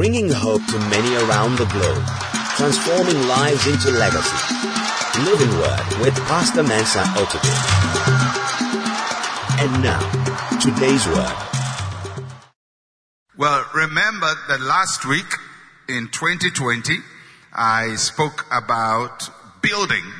bringing hope to many around the globe, transforming lives into legacy. Living Word with Pastor Mensa Otabil. And now, today's word. Well, remember that last week in 2020, I spoke about building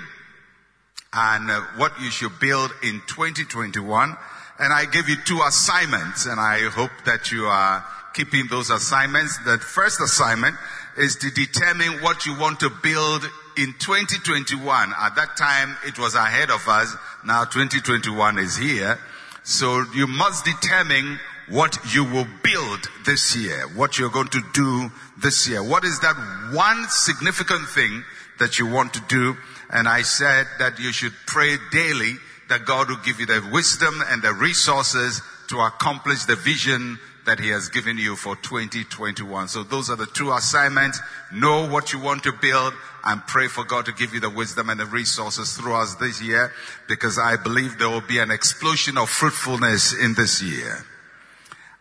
and uh, what you should build in 2021. And I gave you two assignments and I hope that you are keeping those assignments. The first assignment is to determine what you want to build in 2021. At that time, it was ahead of us. Now 2021 is here. So you must determine what you will build this year, what you're going to do this year. What is that one significant thing that you want to do? And I said that you should pray daily that God will give you the wisdom and the resources to accomplish the vision that He has given you for 2021. So those are the two assignments. Know what you want to build and pray for God to give you the wisdom and the resources throughout this year because I believe there will be an explosion of fruitfulness in this year.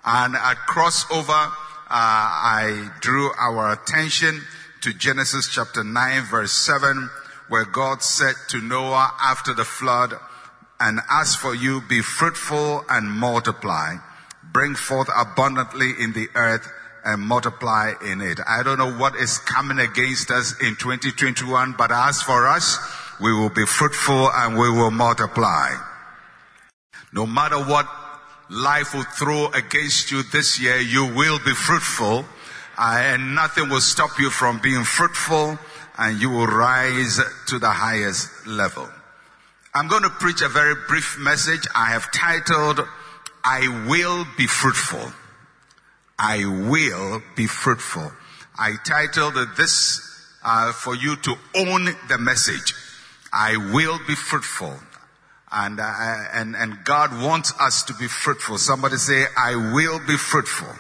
And at crossover, uh, I drew our attention to Genesis chapter 9 verse 7 where God said to Noah after the flood, and as for you, be fruitful and multiply bring forth abundantly in the earth and multiply in it. I don't know what is coming against us in 2021, but as for us, we will be fruitful and we will multiply. No matter what life will throw against you this year, you will be fruitful uh, and nothing will stop you from being fruitful and you will rise to the highest level. I'm going to preach a very brief message. I have titled I will be fruitful. I will be fruitful. I titled this uh, for you to own the message. I will be fruitful. And, uh, and, and God wants us to be fruitful. Somebody say, I will be fruitful.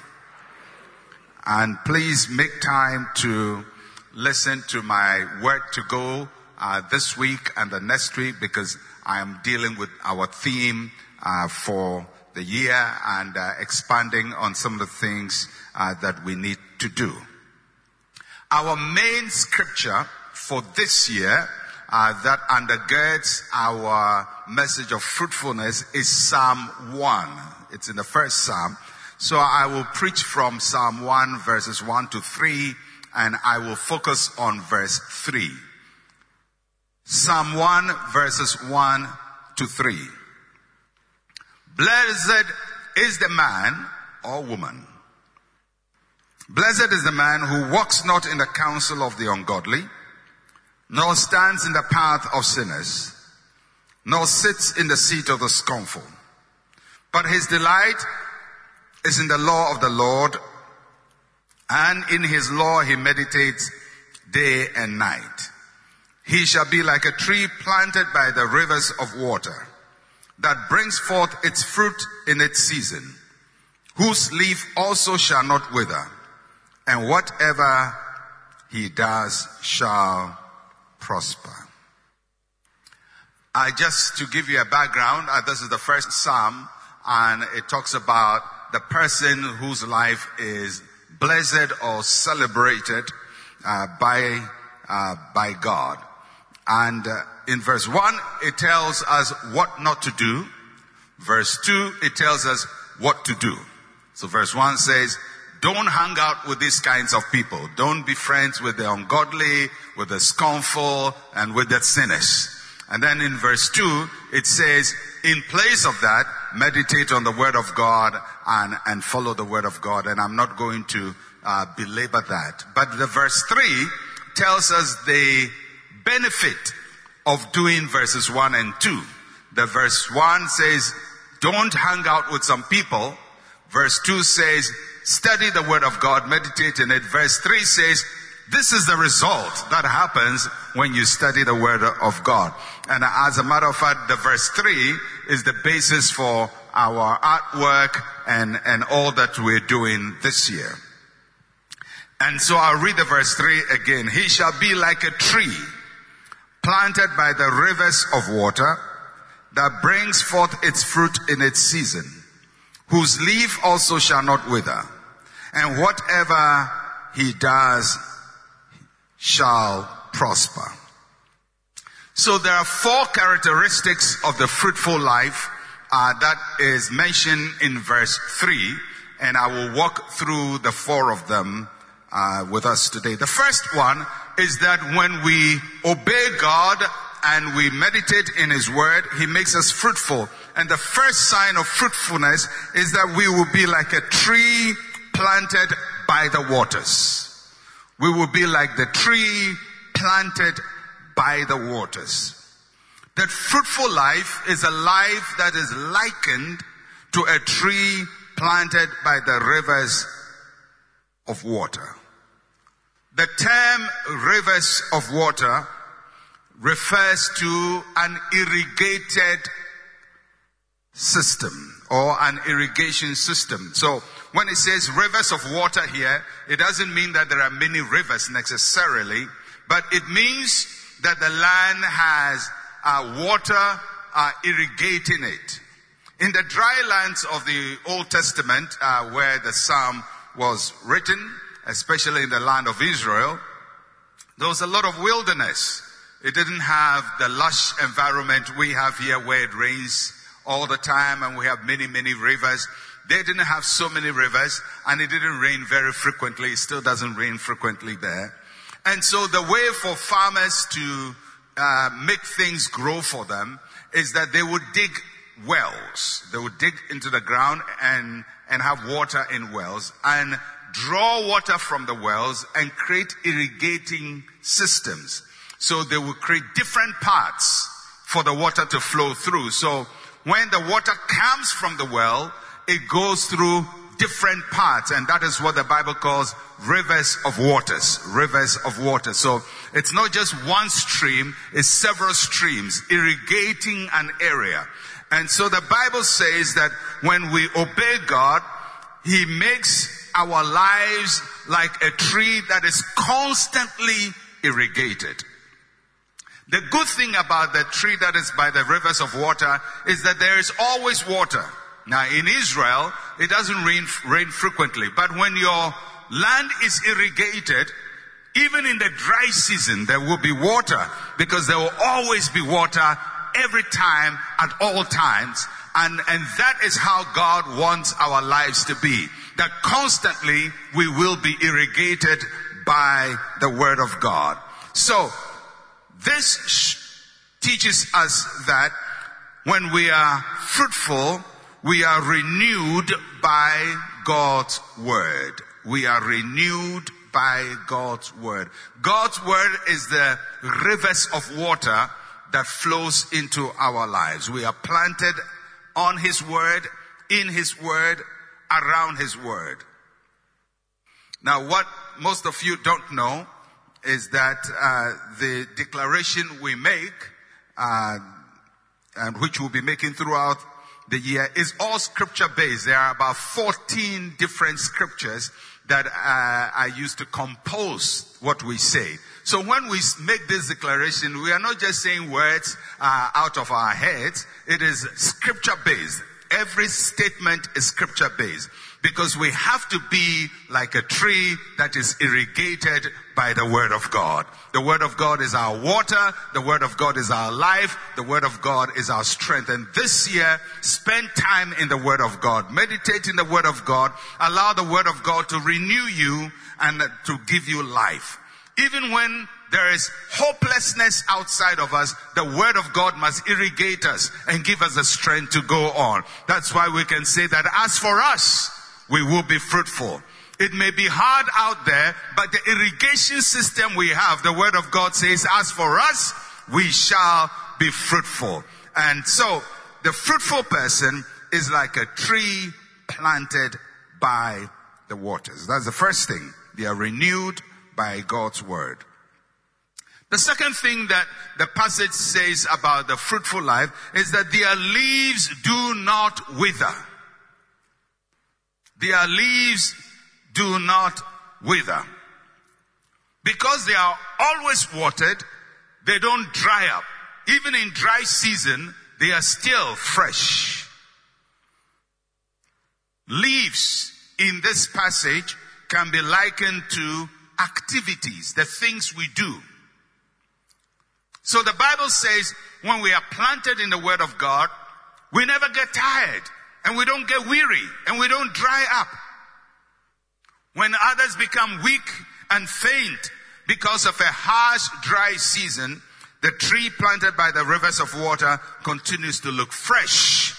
And please make time to listen to my word to go uh, this week and the next week because I am dealing with our theme uh, for the year and uh, expanding on some of the things uh, that we need to do. Our main scripture for this year uh, that undergirds our message of fruitfulness is Psalm 1. It's in the first Psalm. So I will preach from Psalm 1 verses 1 to 3 and I will focus on verse 3. Psalm 1 verses 1 to 3. Blessed is the man or woman. Blessed is the man who walks not in the counsel of the ungodly, nor stands in the path of sinners, nor sits in the seat of the scornful. But his delight is in the law of the Lord, and in his law he meditates day and night. He shall be like a tree planted by the rivers of water that brings forth its fruit in its season, whose leaf also shall not wither, and whatever he does shall prosper. I just to give you a background, uh, this is the first psalm, and it talks about the person whose life is blessed or celebrated uh, by uh, by God, and uh, in verse 1, it tells us what not to do. Verse 2, it tells us what to do. So verse 1 says, don't hang out with these kinds of people. Don't be friends with the ungodly, with the scornful, and with the sinners. And then in verse 2, it says, in place of that, meditate on the word of God and, and follow the word of God. And I'm not going to uh, belabor that. But the verse 3 tells us the benefit of doing verses 1 and 2. The verse 1 says, don't hang out with some people. Verse 2 says, study the word of God, meditate in it. Verse 3 says, this is the result that happens when you study the word of God. And as a matter of fact, the verse 3 is the basis for our artwork and, and all that we're doing this year. And so I'll read the verse 3 again. He shall be like a tree planted by the rivers of water that brings forth its fruit in its season, whose leaf also shall not wither, and whatever he does shall prosper. So there are four characteristics of the fruitful life uh, that is mentioned in verse 3, and I will walk through the four of them uh, with us today. The first one is that when we obey God and we meditate in His Word, He makes us fruitful. And the first sign of fruitfulness is that we will be like a tree planted by the waters. We will be like the tree planted by the waters. That fruitful life is a life that is likened to a tree planted by the rivers of water. The term rivers of water refers to an irrigated system or an irrigation system. So when it says rivers of water here, it doesn't mean that there are many rivers necessarily, but it means that the land has uh, water uh, irrigating it. In the dry lands of the Old Testament, uh, where the Psalm was written, especially in the land of Israel, there was a lot of wilderness. It didn't have the lush environment we have here where it rains all the time and we have many, many rivers. They didn't have so many rivers and it didn't rain very frequently. It still doesn't rain frequently there. And so the way for farmers to uh, make things grow for them is that they would dig wells. They would dig into the ground and, and have water in wells and draw water from the wells and create irrigating systems. So they will create different paths for the water to flow through. So when the water comes from the well, it goes through different parts and that is what the Bible calls rivers of waters. Rivers of water. So it's not just one stream, it's several streams irrigating an area. And so the Bible says that when we obey God, He makes our lives like a tree that is constantly irrigated. The good thing about the tree that is by the rivers of water is that there is always water. Now in Israel, it doesn't rain, rain frequently, but when your land is irrigated, even in the dry season, there will be water because there will always be water every time at all times. And, and that is how God wants our lives to be. That constantly we will be irrigated by the word of God. So this teaches us that when we are fruitful, we are renewed by God's word. We are renewed by God's word. God's word is the rivers of water that flows into our lives. We are planted on His word, in His word, around His word. Now what most of you don't know is that uh, the declaration we make, uh, and which we'll be making throughout the year is all scripture based. There are about 14 different scriptures that uh, I use to compose what we say. So when we make this declaration, we are not just saying words uh, out of our heads. It is scripture based. Every statement is scripture based because we have to be like a tree that is irrigated by the word of God. The word of God is our water. The word of God is our life. The word of God is our strength. And this year, spend time in the word of God. Meditate in the word of God. Allow the word of God to renew you and to give you life. Even when there is hopelessness outside of us, the word of God must irrigate us and give us the strength to go on. That's why we can say that as for us, we will be fruitful. It may be hard out there, but the irrigation system we have, the word of God says, as for us, we shall be fruitful. And so, the fruitful person is like a tree planted by the waters. That's the first thing. They are renewed by God's word. The second thing that the passage says about the fruitful life is that their leaves do not wither. Their leaves do not wither. Because they are always watered, they don't dry up. Even in dry season, they are still fresh. Leaves in this passage can be likened to activities, the things we do. So the Bible says when we are planted in the Word of God, we never get tired and we don't get weary and we don't dry up. When others become weak and faint because of a harsh, dry season, the tree planted by the rivers of water continues to look fresh.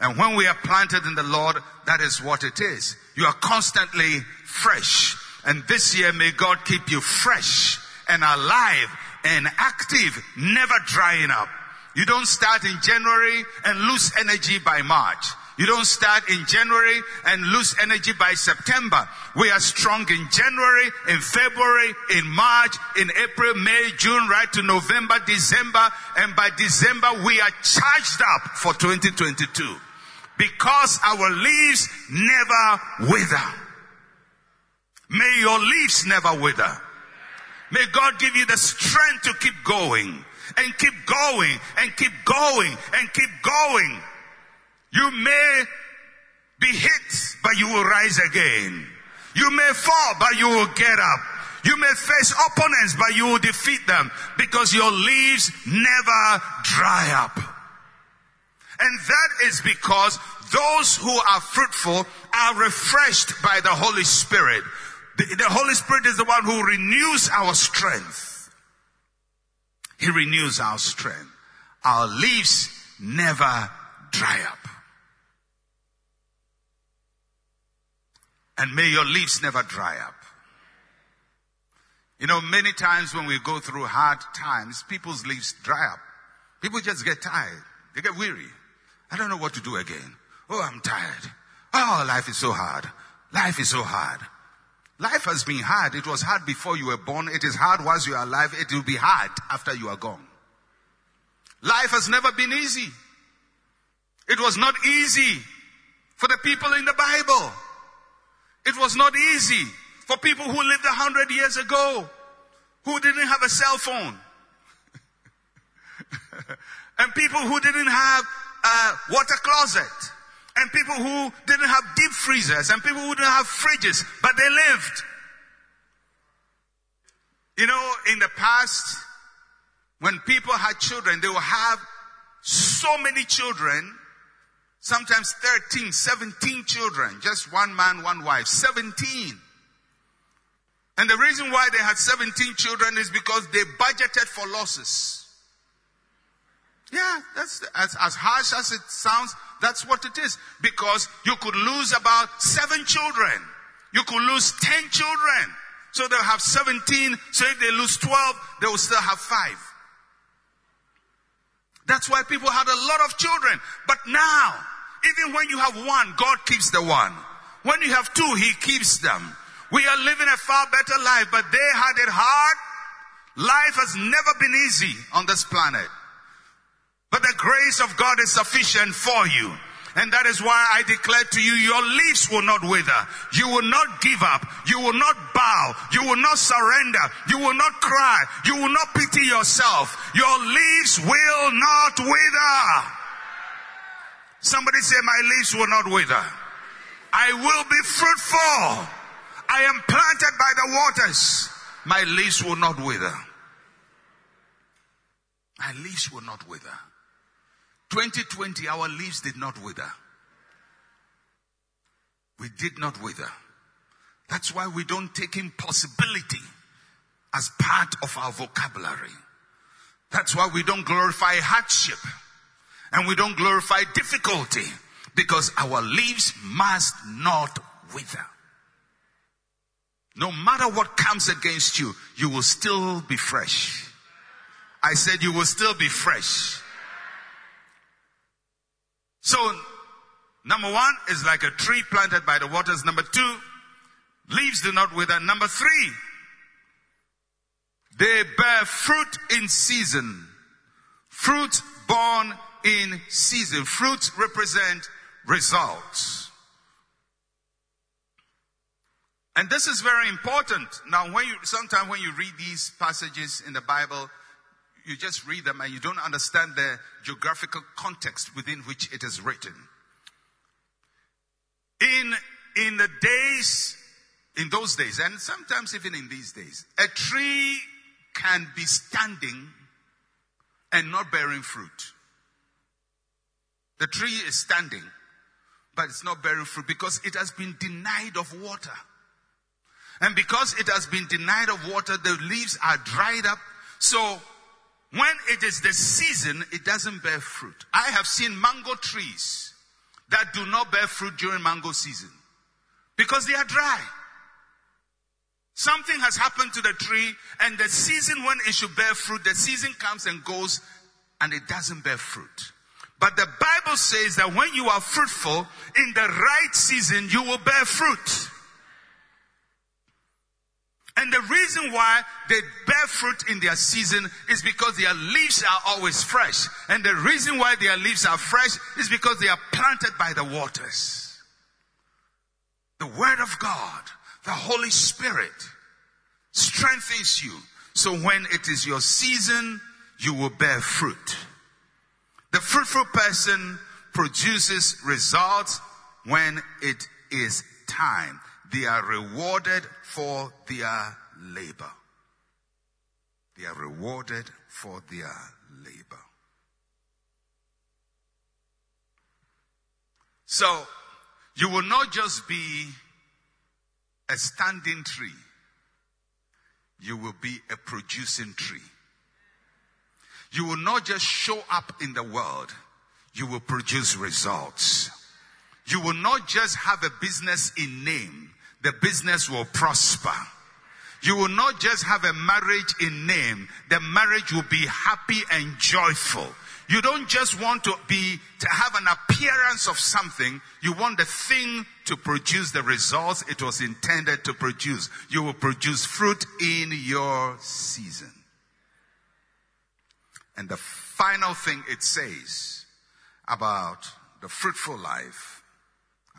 And when we are planted in the Lord, that is what it is. You are constantly fresh. And this year, may God keep you fresh and alive and active, never drying up. You don't start in January and lose energy by March. You don't start in January and lose energy by September. We are strong in January, in February, in March, in April, May, June, right to November, December, and by December we are charged up for 2022 because our leaves never wither. May your leaves never wither. May God give you the strength to keep going and keep going and keep going and keep going. You may be hit, but you will rise again. You may fall, but you will get up. You may face opponents, but you will defeat them because your leaves never dry up. And that is because those who are fruitful are refreshed by the Holy Spirit. The, the Holy Spirit is the one who renews our strength. He renews our strength. Our leaves never dry up. And may your leaves never dry up. You know, many times when we go through hard times, people's leaves dry up. People just get tired. They get weary. I don't know what to do again. Oh, I'm tired. Oh, life is so hard. Life is so hard. Life has been hard. It was hard before you were born. It is hard whilst you are alive. It will be hard after you are gone. Life has never been easy. It was not easy for the people in the Bible. It was not easy for people who lived a hundred years ago, who didn't have a cell phone. and people who didn't have a water closet and people who didn't have deep freezers and people who didn't have fridges, but they lived. You know, in the past, when people had children, they would have so many children, sometimes 13, 17 children, just one man, one wife, 17. And the reason why they had 17 children is because they budgeted for losses. Yeah, that's as, as harsh as it sounds, that's what it is. Because you could lose about seven children. You could lose ten children. So they'll have 17. So if they lose 12, they will still have five. That's why people had a lot of children. But now, even when you have one, God keeps the one. When you have two, He keeps them. We are living a far better life, but they had it hard. Life has never been easy on this planet. But the grace of God is sufficient for you. And that is why I declare to you, your leaves will not wither. You will not give up. You will not bow. You will not surrender. You will not cry. You will not pity yourself. Your leaves will not wither. Somebody say, my leaves will not wither. I will be fruitful. I am planted by the waters. My leaves will not wither. My leaves will not wither. 2020, our leaves did not wither. We did not wither. That's why we don't take impossibility as part of our vocabulary. That's why we don't glorify hardship and we don't glorify difficulty because our leaves must not wither. No matter what comes against you, you will still be fresh. I said you will still be fresh. So, number one is like a tree planted by the waters. Number two, leaves do not wither. Number three, they bear fruit in season. Fruit born in season. Fruits represent results. And this is very important. Now, when you, sometimes when you read these passages in the Bible, you just read them and you don't understand the geographical context within which it is written. In, in the days, in those days, and sometimes even in these days, a tree can be standing and not bearing fruit. The tree is standing, but it's not bearing fruit because it has been denied of water. And because it has been denied of water, the leaves are dried up. So when it is the season, it doesn't bear fruit. I have seen mango trees that do not bear fruit during mango season because they are dry. Something has happened to the tree and the season when it should bear fruit, the season comes and goes and it doesn't bear fruit. But the Bible says that when you are fruitful in the right season, you will bear fruit. The reason why they bear fruit in their season is because their leaves are always fresh. And the reason why their leaves are fresh is because they are planted by the waters. The Word of God, the Holy Spirit strengthens you. So when it is your season, you will bear fruit. The fruitful person produces results when it is time. They are rewarded for their labor. They are rewarded for their labor. So, you will not just be a standing tree. You will be a producing tree. You will not just show up in the world. You will produce results. You will not just have a business in name the business will prosper. You will not just have a marriage in name, the marriage will be happy and joyful. You don't just want to be, to have an appearance of something. You want the thing to produce the results it was intended to produce. You will produce fruit in your season. And the final thing it says about the fruitful life,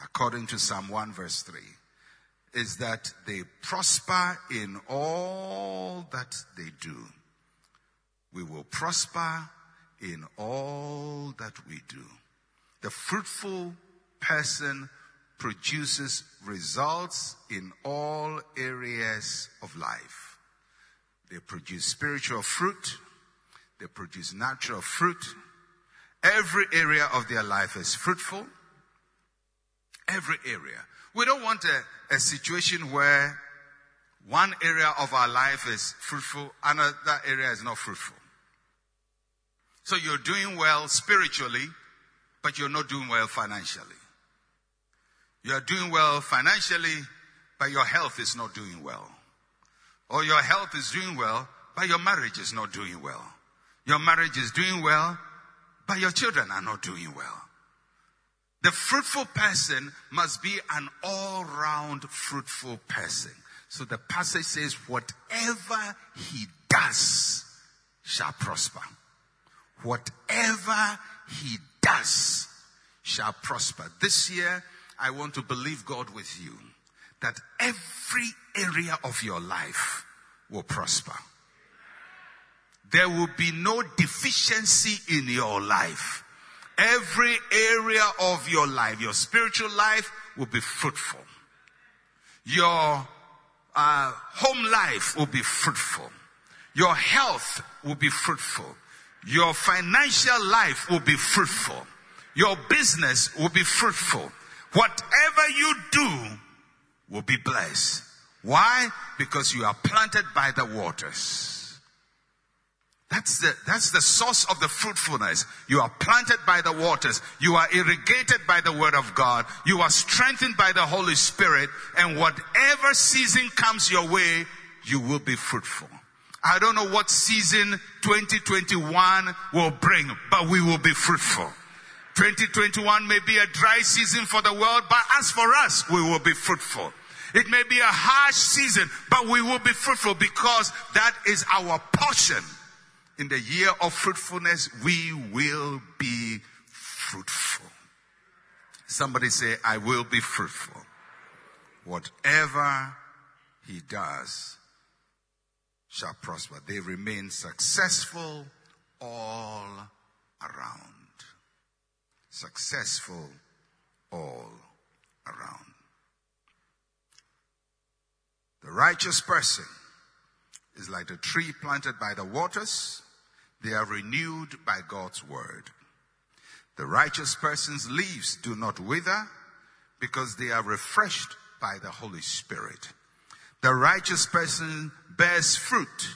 according to Psalm 1 verse 3, is that they prosper in all that they do. We will prosper in all that we do. The fruitful person produces results in all areas of life. They produce spiritual fruit. They produce natural fruit. Every area of their life is fruitful. Every area. We don't want a, a situation where one area of our life is fruitful, another area is not fruitful. So you're doing well spiritually, but you're not doing well financially. You're doing well financially, but your health is not doing well. Or your health is doing well, but your marriage is not doing well. Your marriage is doing well, but your children are not doing well. The fruitful person must be an all round fruitful person. So the passage says, whatever he does shall prosper. Whatever he does shall prosper. This year, I want to believe God with you that every area of your life will prosper. There will be no deficiency in your life Every area of your life, your spiritual life will be fruitful. Your uh, home life will be fruitful. Your health will be fruitful. Your financial life will be fruitful. Your business will be fruitful. Whatever you do will be blessed. Why? Because you are planted by the waters. That's the, that's the source of the fruitfulness. You are planted by the waters. You are irrigated by the word of God. You are strengthened by the Holy Spirit. And whatever season comes your way, you will be fruitful. I don't know what season 2021 will bring, but we will be fruitful. 2021 may be a dry season for the world, but as for us, we will be fruitful. It may be a harsh season, but we will be fruitful because that is our portion in the year of fruitfulness, we will be fruitful. Somebody say, I will be fruitful. Whatever he does shall prosper. They remain successful all around. Successful all around. The righteous person is like a tree planted by the waters. They are renewed by God's word. The righteous person's leaves do not wither because they are refreshed by the Holy Spirit. The righteous person bears fruit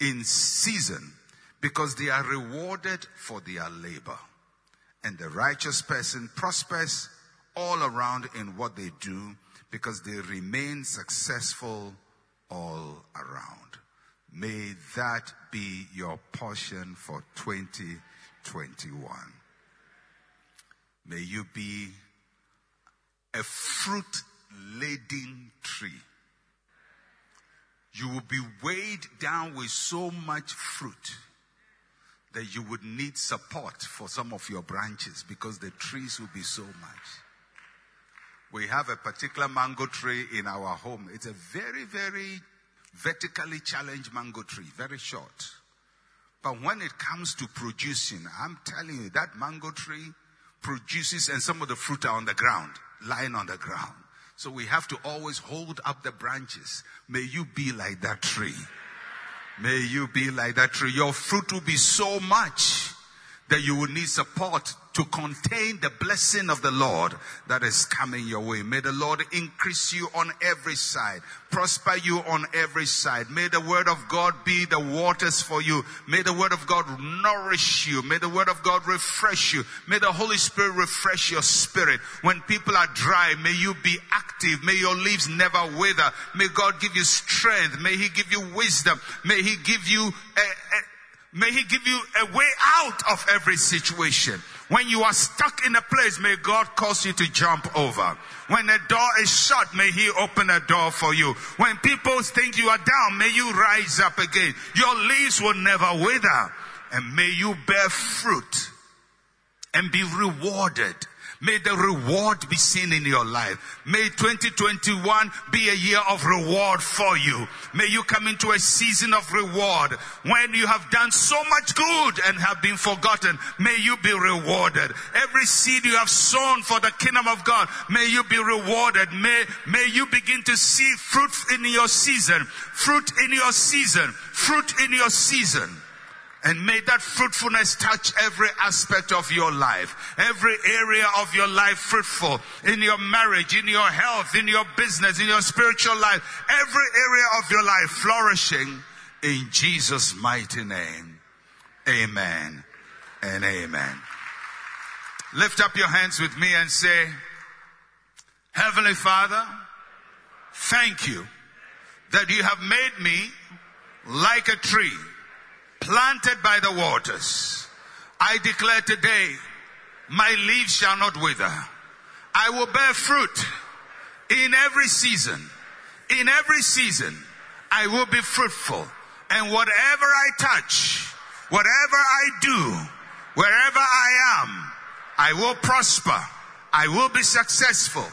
in season because they are rewarded for their labor. And the righteous person prospers all around in what they do because they remain successful all around. May that be your portion for 2021. May you be a fruit laden tree. You will be weighed down with so much fruit that you would need support for some of your branches because the trees will be so much. We have a particular mango tree in our home. It's a very, very vertically challenged mango tree, very short. But when it comes to producing, I'm telling you, that mango tree produces and some of the fruit are on the ground, lying on the ground. So we have to always hold up the branches. May you be like that tree. May you be like that tree. Your fruit will be so much that you will need support to contain the blessing of the Lord that is coming your way. May the Lord increase you on every side, prosper you on every side. May the word of God be the waters for you. May the word of God nourish you. May the word of God refresh you. May the Holy Spirit refresh your spirit. When people are dry, may you be active. May your leaves never wither. May God give you strength. May He give you wisdom. May He give you a, a May He give you a way out of every situation. When you are stuck in a place, may God cause you to jump over. When a door is shut, may He open a door for you. When people think you are down, may you rise up again. Your leaves will never wither. And may you bear fruit and be rewarded May the reward be seen in your life. May 2021 be a year of reward for you. May you come into a season of reward when you have done so much good and have been forgotten. May you be rewarded. Every seed you have sown for the kingdom of God, may you be rewarded. May, may you begin to see fruit in your season, fruit in your season, fruit in your season. And may that fruitfulness touch every aspect of your life, every area of your life fruitful, in your marriage, in your health, in your business, in your spiritual life, every area of your life flourishing in Jesus' mighty name. Amen and amen. Lift up your hands with me and say, Heavenly Father, thank you that you have made me like a tree planted by the waters. I declare today, my leaves shall not wither. I will bear fruit in every season. In every season, I will be fruitful. And whatever I touch, whatever I do, wherever I am, I will prosper. I will be successful.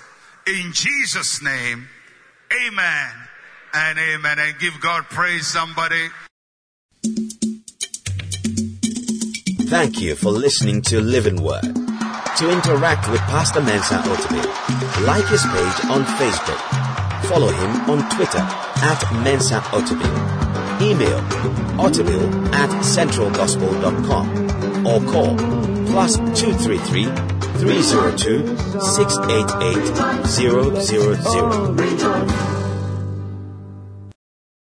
In Jesus' name, amen and amen. And give God praise somebody. Thank you for listening to Living Word. To interact with Pastor Mensa Otabil, like his page on Facebook. Follow him on Twitter at Mensa Otabil. Email otabil at centralgospel.com or call plus 233 302 688 000.